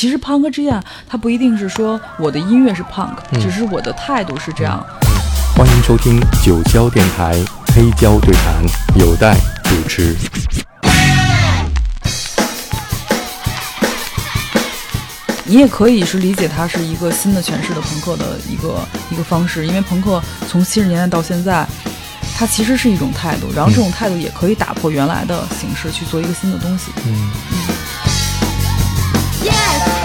其实 punk 之夜，它不一定是说我的音乐是 punk，、嗯只是我的态度是这样。欢迎收听九霄电台黑胶对谈，有待主持。你也可以是理解它是一个新的诠释的朋克的一个一个方式，因为朋克从七十年代到现在，它其实是一种态度，然后这种态度也可以打破原来的形式去做一个新的东西。嗯，Yes,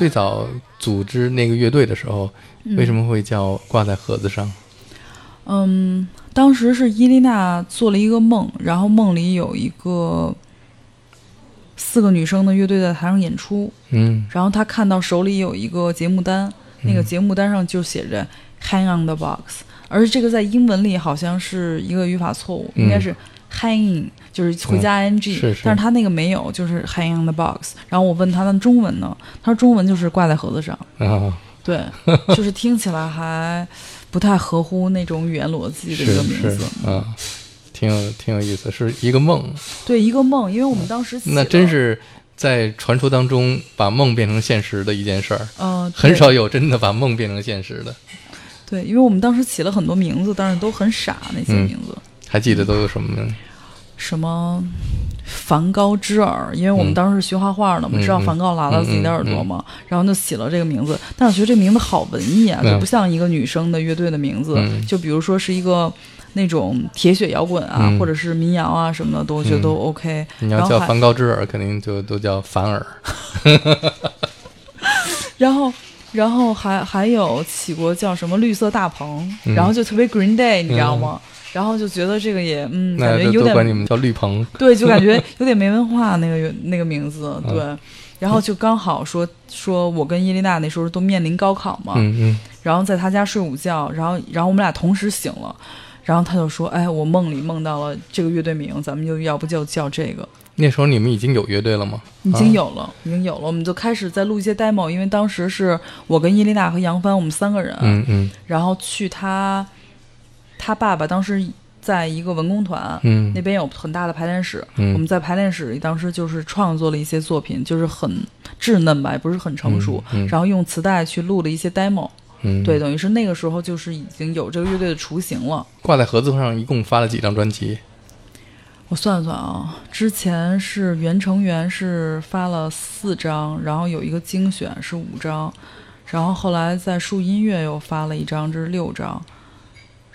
最早组织那个乐队的时候，为什么会叫挂在盒子上？嗯，当时是伊丽娜做了一个梦，然后梦里有一个四个女生的乐队在台上演出，嗯。然后她看到手里有一个节目单，那个嗯。节目单上就写着 “hang on the box”，而这个在英文里好像是一个语法错误，嗯。应该是 “hanging”，就是回家 ing，、但是他那个没有，就是 “hang on the box”。然后我问他的中文呢，他说中文就是挂在盒子上，啊，对，就是听起来还不太合乎那种语言逻辑的一个名字。是啊，挺有挺有意思，是一个梦。对，一个梦，因为我们当时起那真是在传说当中把梦变成现实的一件事儿，嗯、很少有真的把梦变成现实的。对，因为我们当时起了很多名字，但是都很傻那些嗯名字。还记得都有什么呢？什么梵高之耳，因为我们嗯当时是学画画的嘛，嗯知道梵高拉了自己的耳朵嘛，然后就起了这个名字。但我觉得这名字好文艺啊，嗯就不像一个女生的乐队的名字。嗯就比如说是一个那种铁血摇滚啊，嗯或者是民谣啊什么的，都我觉得都嗯 OK。你要叫梵高之耳，肯定就都叫凡尔。然后。然后还还有起过叫什么绿色大棚，嗯然后就特别 Green Day，你知道吗？然后就觉得这个也嗯，感觉有点管你们叫绿棚。对，就感觉 有点没文化那个那个名字，嗯对。然后就刚好说说我跟伊丽娜那时候都面临高考嘛，嗯嗯然后在她家睡午觉，然后然后我们俩同时醒了，然后她就说：“哎，我梦里梦到了这个乐队名，咱们就要不就叫这个。”那时候你们已经有乐队了吗？已啊经有了，已经有了，我们就开始在录一些 demo，因为当时是我跟伊丽娜和杨帆我们三个人，嗯嗯然后去他他爸爸当时在一个文工团，嗯。那边有很大的排练室，嗯。我们在排练室里当时就是创作了一些作品，就是很稚嫩吧，也不是很成熟，嗯嗯。然后用磁带去录了一些 demo，、嗯，对，，等于是那个时候就是已经有这个乐队的雏形了。挂在盒子上一共发了几张专辑？我算算啊，之前是原成员是发了四张，然后有一个精选是五张，然后后来在树音乐又发了一张，这是六张，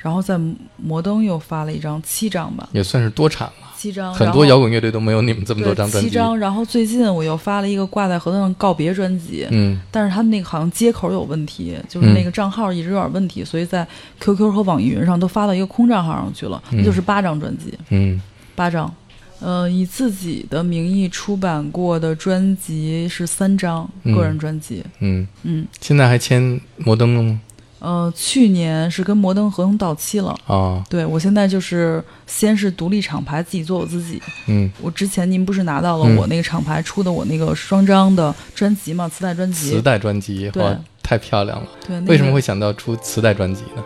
然后在摩登又发了一张，七张吧，也算是多产了。七张，很多摇滚乐队都没有你们这么多张专辑。七张，然后最近我又发了一个挂在合同上告别专辑，嗯但是他们那个好像接口有问题，就是那个账号一直有点问题，所以在 QQ 和网易云上都发到一个空账号上去了，嗯那就是八张专辑，嗯，八张。呃，以自己的名义出版过的专辑是三张嗯个人专辑，嗯，嗯，现在还签摩登了吗？呃，去年是跟摩登合同到期了。啊，对我现在就是先是独立厂牌，自己做我自己。嗯我之前您不是拿到了嗯我那个厂牌出的我那个双张的专辑嘛，磁带专辑。磁带专辑对哇，太漂亮了！对，那个为什么会想到出磁带专辑呢？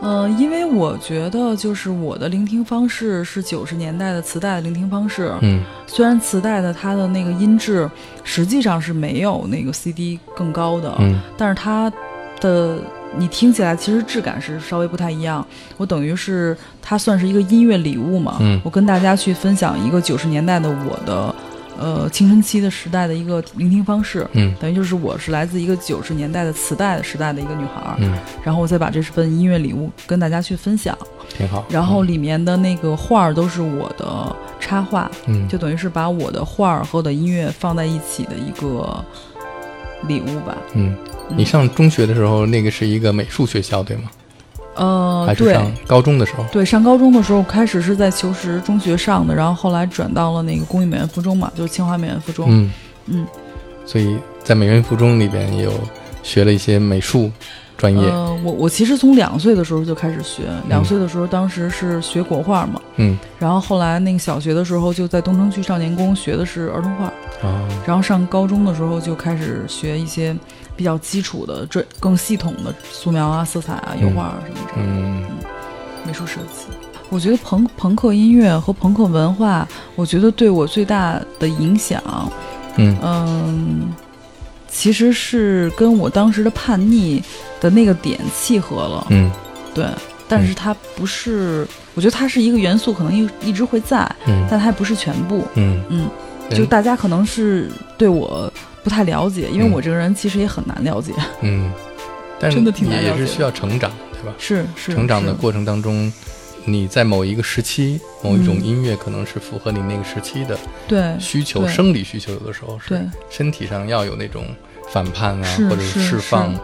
呃，因为我觉得就是我的聆听方式是九十年代的磁带的聆听方式。嗯虽然磁带的它的那个音质实际上是没有那个 CD 更高的，嗯但是它的你听起来其实质感是稍微不太一样。我等于是它算是一个音乐礼物嘛，嗯我跟大家去分享一个九十年代的我的呃青春期的时代的一个聆听方式。嗯等于就是我是来自一个九十年代的磁带的时代的一个女孩儿，嗯，然后我再把这份音乐礼物跟大家去分享，挺好。然后里面的那个画儿都是我的插画，嗯，就等于是把我的画儿和我的音乐放在一起的一个礼物吧。嗯，嗯你上中学的时候，那个是一个美术学校对吗？呃还是上高中的时候？对，上高中的时候开始是在求实中学上的，然后后来转到了那个工艺美院附中嘛，就是清华美院附中。嗯嗯所以在美院附中里边也有学了一些美术专业。呃，我我其实从两岁的时候就开始学，两岁的时候当时是学国画嘛，嗯。然后后来那个小学的时候就在东城区少年宫学的是儿童画，啊然后上高中的时候就开始学一些比较基础的、这更系统的素描啊、色彩啊、油画啊什么之类的、嗯美术设计。我觉得朋朋克音乐和朋克文化，我觉得对我最大的影响，嗯。嗯，其实是跟我当时的叛逆的那个点契合了。嗯。对，但是它不是，我觉得它是一个元素，可能一一直会在，嗯。但它还不是全部。嗯。嗯，就大家可能是对我不太了解，因为嗯。我这个人其实也很难了解。嗯，但 真的挺难也了解的。是需要成长，对吧？是是，成长的过程当中，你在某一个时期，某一种嗯。音乐可能是符合你那个时期的对需求，对。生理需求，有的时候是对，身体上要有那种反叛啊，或者是是释放是，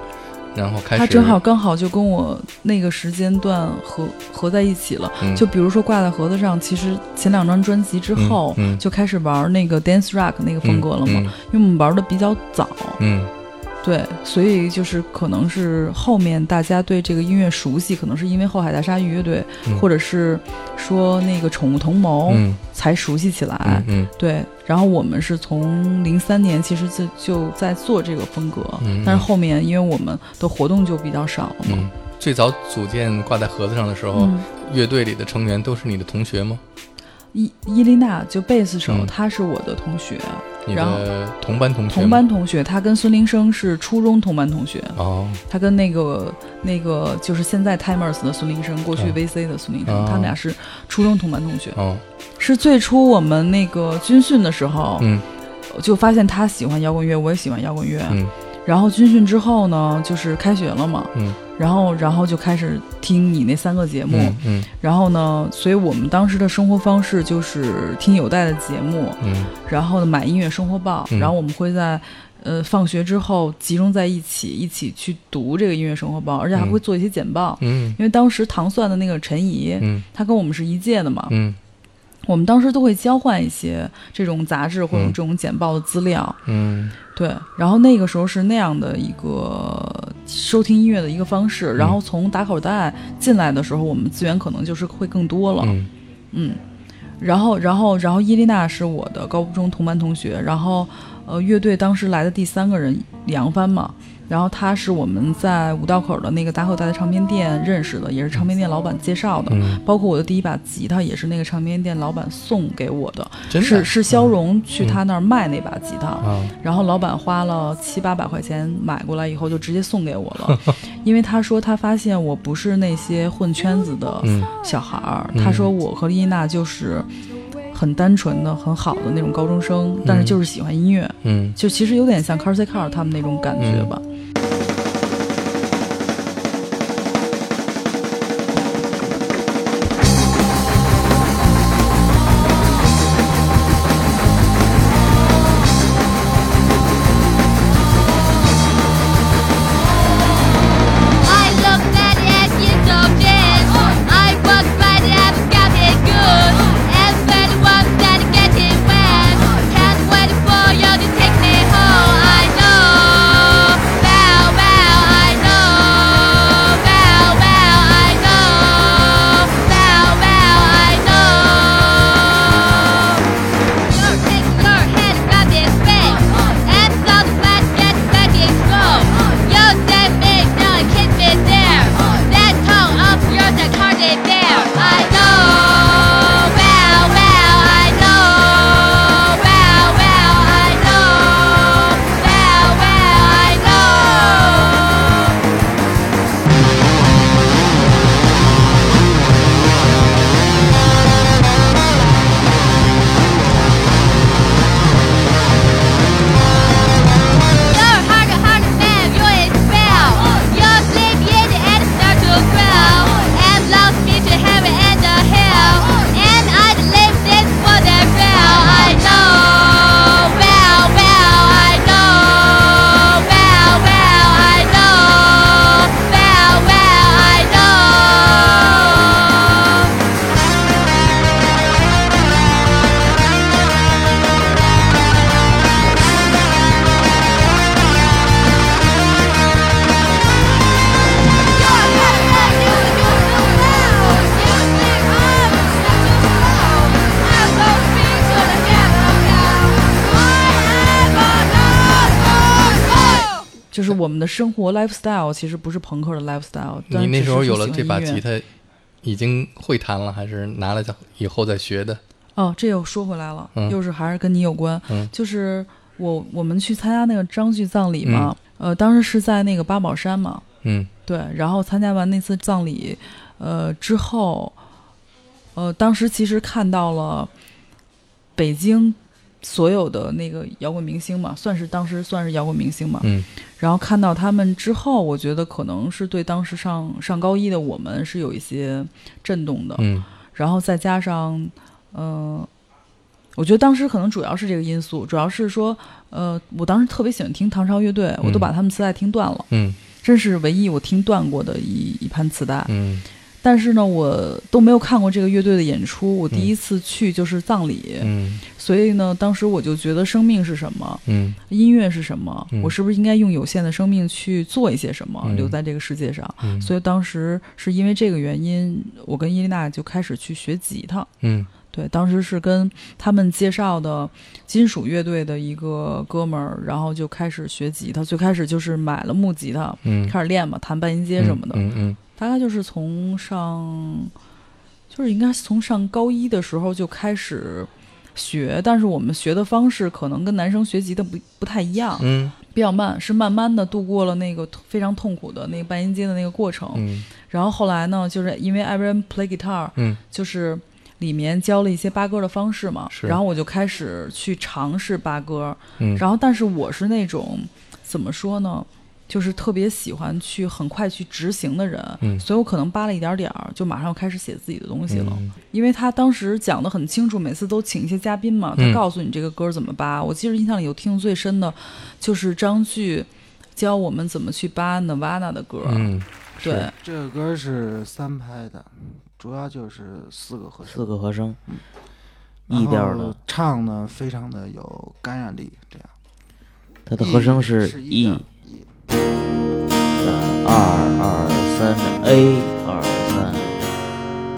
然后开始它正好刚好就跟我那个时间段合合在一起了。嗯。就比如说挂在盒子上，其实前两张专辑之后、嗯嗯。就开始玩那个 dance rock 那个风格了嘛，嗯因为我们玩的比较早，嗯。对，所以就是可能是后面大家对这个音乐熟悉，可能是因为后海大鲨鱼乐队，嗯。或者是说那个宠物同盟、嗯。才熟悉起来。嗯嗯。对，然后我们是从零三年其实就就在做这个风格，嗯但是后面因为我们的活动就比较少了嘛。嗯，最早组建挂在盒子上的时候，嗯，乐队里的成员都是你的同学吗？伊伊丽娜就贝斯手，嗯。她是我的同学，你然后的同班同学？同班同学，她跟孙林生是初中同班同学，哦，她跟那个那个就是现在 Timers 的孙林生，过去嗯。VC 的孙林生，哦。他们俩是初中同班同学，哦，是最初我们那个军训的时候，嗯。就发现他喜欢摇滚乐，我也喜欢摇滚乐，嗯。然后军训之后呢，就是开学了嘛，嗯。然后然后就开始听你那三个节目，嗯嗯。然后呢，所以我们当时的生活方式就是听有带的节目，嗯。然后呢买音乐生活报，嗯。然后我们会在呃放学之后集中在一起，一起去读这个音乐生活报，而且还嗯。会做一些简报。嗯。因为当时糖蒜的那个陈怡，嗯。他跟我们是一届的嘛，嗯我们当时都会交换一些这种杂志或者嗯。这种简报的资料。嗯。对，然后那个时候是那样的一个收听音乐的一个方式，然后从打口袋进来的时候，我们资源可能就是会更多了。嗯。嗯，然后，然后，然后伊丽娜是我的高中同班同学，然后，呃，乐队当时来的第三个人李扬帆嘛，然后他是我们在五道口的那个打口袋的唱片店认识的，也是唱片店老板介绍的，嗯，包括我的第一把吉他也是那个唱片店老板送给我的，是是肖荣去他那儿卖那把吉他，啊，然后老板花了七八百块钱买过来以后，就直接送给我了，因为他说他发现我不是那些混圈子的嗯。小孩儿，嗯。他说我和丽娜就是很单纯的、很好的那种高中生，但是就是喜欢音乐，嗯。就其实有点像 Carsey Car 他们那种感觉吧。我们的生活 lifestyle 其实不是朋克的 lifestyle。你那时候有了这把吉他，已经会弹了，还是拿了再以后再学的？哦，这又说回来了，嗯又是还是跟你有关。嗯就是我我们去参加那个张炬葬礼嘛，呃，当时是在那个八宝山嘛，嗯对，然后参加完那次葬礼，呃之后，呃，当时其实看到了北京所有的那个摇滚明星嘛，算是当时算是摇滚明星嘛，嗯。然后看到他们之后，我觉得可能是对当时上上高一的我们是有一些震动的，嗯。然后再加上，嗯、我觉得当时可能主要是这个因素，主要是说，呃，我当时特别喜欢听唐朝乐队，我都嗯。把他们磁带听断了，嗯。这是唯一我听断过的一一盘磁带。嗯但是呢，我都没有看过这个乐队的演出，我第一次去就是葬礼，嗯所以呢，当时我就觉得生命是什么，嗯音乐是什么，嗯我是不是应该用有限的生命去做一些什么，嗯留在这个世界上？嗯，所以当时是因为这个原因，我跟伊丽娜就开始去学吉他。嗯对，当时是跟他们介绍的金属乐队的一个哥们儿，然后就开始学吉他。最开始就是买了木吉他，嗯开始练嘛，弹半音阶什么的。嗯嗯大概就是从上，就是应该是从上高一的时候就开始学，但是我们学的方式可能跟男生学吉的不不太一样，嗯。比较慢，是慢慢的度过了那个非常痛苦的那个半音阶的那个过程。嗯。然后后来呢，就是因为 Everyone Play Guitar，嗯。就是里面教了一些八歌的方式嘛，是。然后我就开始去尝试八歌，嗯，然后但是我是那种怎么说呢，就是特别喜欢去很快去执行的人，嗯所以我可能扒了一点点儿，就马上开始写自己的东西了。嗯因为他当时讲的很清楚，每次都请一些嘉宾嘛，他嗯告诉你这个歌怎么扒。我记得印象里有听最深的，就是张炬教我们怎么去扒 Nirvana 的歌，嗯对，这个歌是三拍的，主要就是四个和声，四个和声，然 E 调后的，唱呢非常的有感染力，这样。它的和声是 E E 调 E 三二二三 A 二三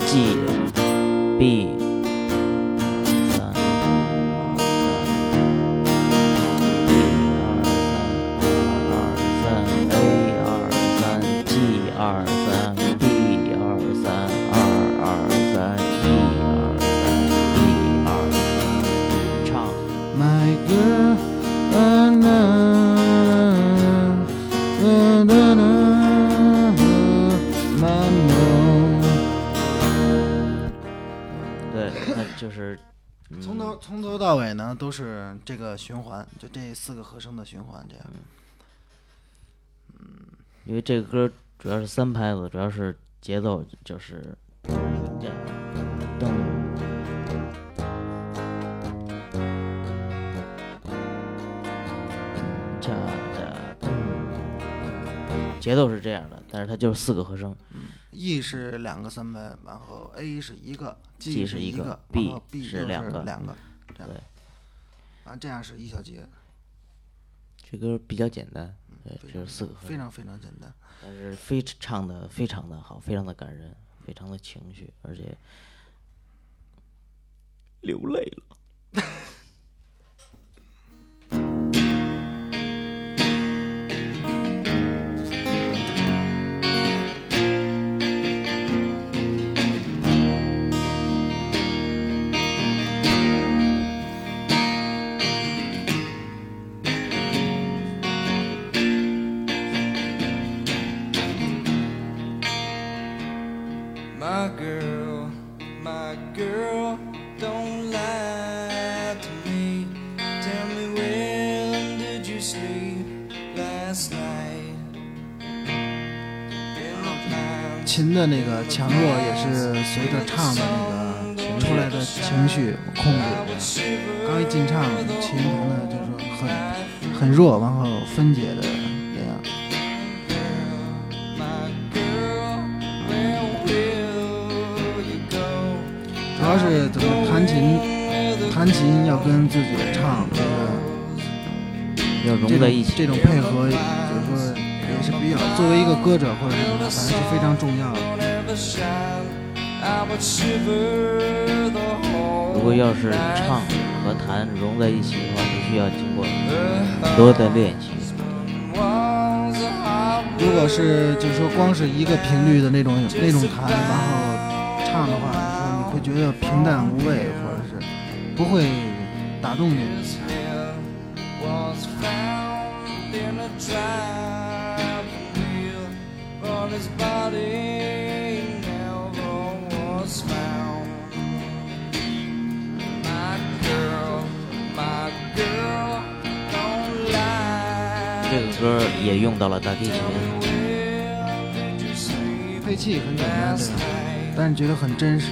G B 从头到尾呢都是这个循环，就这四个和声的循环，这样。嗯。因为这个歌主要是三拍子，主要是节奏就是这样，噔，这这噔，节奏是这样的，但是它就是四个和声，E 是两个三拍，然后 A 是一个 G 是是一个然后 B 是两个两个，这样对。啊，这样是一小节，这歌比较简单，对，就是四个，非常非常简单。但是非唱的非常的好，非常的感人，非常的情绪，而且流泪了。的那个强弱也是随着唱的那个出来的情绪控制的。刚一进唱，琴弹的就是很很弱，然后分解的?主要是怎么弹琴，弹琴要跟自己的唱这个要融在一起。这种配合，就是说也是比较作为一个歌者或者什么的，反正是非常重要的。如果要是唱和弹融在一起的话，必须要经过很多的练习。如果是就是说光是一个频率的那种那种弹，然后唱的话，说你会觉得平淡无味，或者是不会打动你。也用到了大提琴配器很简单，对吧？但是觉得很真实。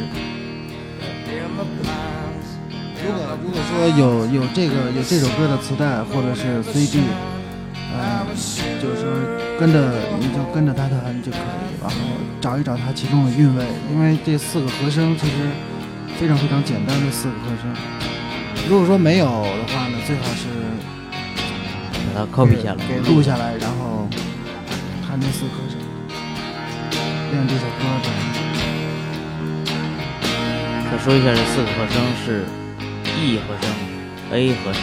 如果如果说有有这个有这首歌的磁带或者是 CD，呃，就是说跟着你就跟着它弹就可以，然后找一找它其中的韵味，因为这四个和声其实非常非常简单的四个和声。如果说没有的话呢，最好是把它 copy 下来，给录下来，然后弹那四个和声，练这首歌的。再说一下这四个和声是 E 和声、A 和声、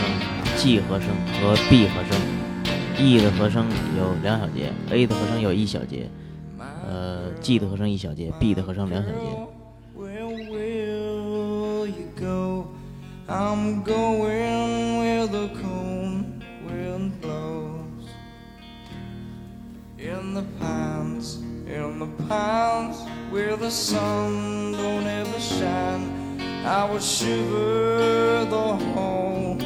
G 和声和 B 和声。E 的和声有两小节，A 的和声有一小节，呃，G 的和声一小节，B 的和声两小节。Where will you go? I'm going where the In the pines, in the pines, where the sun don't ever shine, I would shiver the whole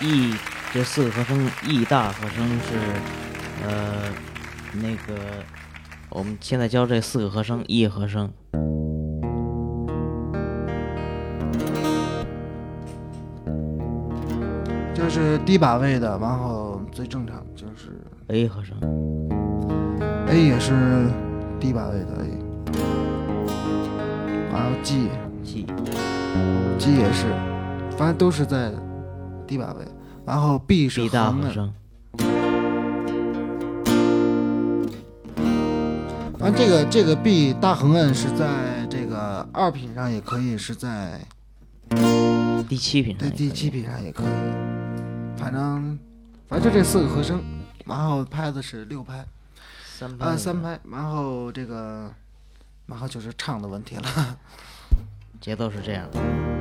，E 这四个和声，E 大和声是呃那个我们现在教这四个和声，E 和声。就是低把位的，然后最正常就是 A 和声，A 也是低把位的 A，然后 G G G 也是，反正都是在低八位，然后 B 是横的，和声，反正这个这个 B 大横摁是在这个二品上也可以，是在第七品上对也可以第七品上也可以，反正反正就这四个和声，然后拍子是六拍三拍啊三拍，然后这个然后就是唱的问题了。节奏是这样的。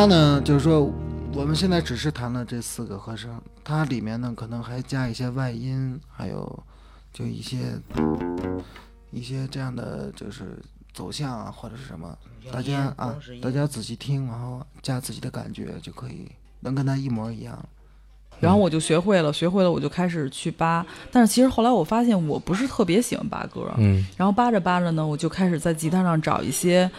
它呢，就是说我们们现在只是弹了这四个和声，它里面呢可能还加一些外音，还有就一些一些这样的就是走向啊或者是什么，大家啊大家仔细听，然后加自己的感觉就可以，能跟它一模一样。然后我就学会了，学会了我就开始去扒。但是其实后来我发现我不是特别喜欢扒歌，嗯然后扒着扒着呢，我就开始在吉他上找一些，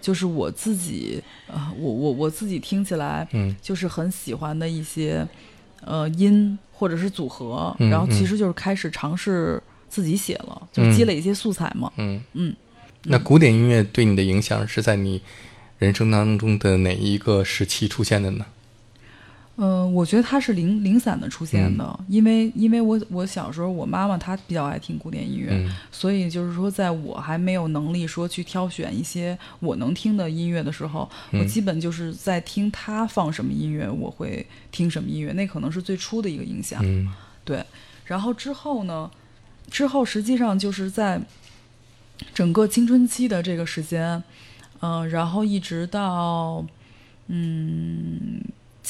就是我自己，呃，我我我自己听起来嗯就是很喜欢的一些，呃，音或者是组合，嗯然后其嗯实就是开始尝试自己写了，就积累一些素材嘛。嗯嗯，那古典音乐对你的影响是在你人生当中的哪一个时期出现的呢？嗯、我觉得它是零零散的出现的，因为因为我我小时候我妈妈她比较爱听古典音乐，嗯所以就是说，在我还没有能力说去挑选一些我能听的音乐的时候，我嗯基本就是在听她放什么音乐，我会听什么音乐，那可能是最初的一个影响。嗯对，然后之后呢，之后实际上就是在整个青春期的这个时间，嗯、然后一直到嗯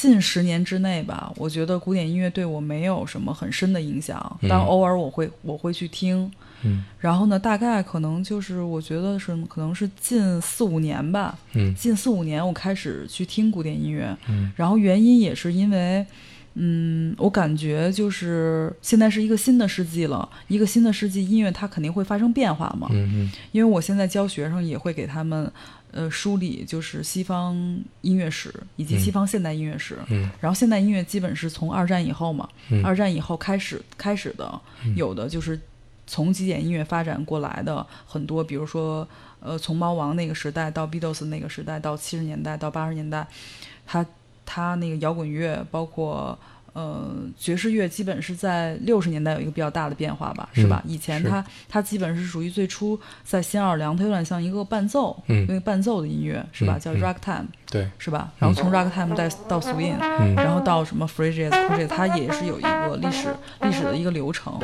近十年之内吧，我觉得古典音乐对我没有什么很深的影响，但嗯偶尔我会我会去听。嗯然后呢，大概可能就是我觉得是可能是近四五年吧，嗯近四五年我开始去听古典音乐，嗯然后原因也是因为，嗯，我感觉就是现在是一个新的世纪了，一个新的世纪，音乐它肯定会发生变化嘛。嗯嗯因为我现在教学生也会给他们，呃，梳理就是西方音乐史以及西方现代音乐史。嗯然后现代音乐基本是从二战以后嘛，嗯二战以后开始开始的，有的就是从极简音乐发展过来的很多，比如说呃，从猫王那个时代到 Beatles 那个时代，到七十年代到八十年代，他他那个摇滚乐包括。呃，爵士乐基本是在六十年代有一个比较大的变化吧，是吧？以前它它基本是属于最初在新奥尔良，它有点像一个伴奏，嗯因为伴奏的音乐是吧？叫嗯叫 ragtime，对，是吧？然后从 ragtime 到到 swing，、嗯然后到什么 free jazz、cool jazz，它也是有一个历史历史的一个流程。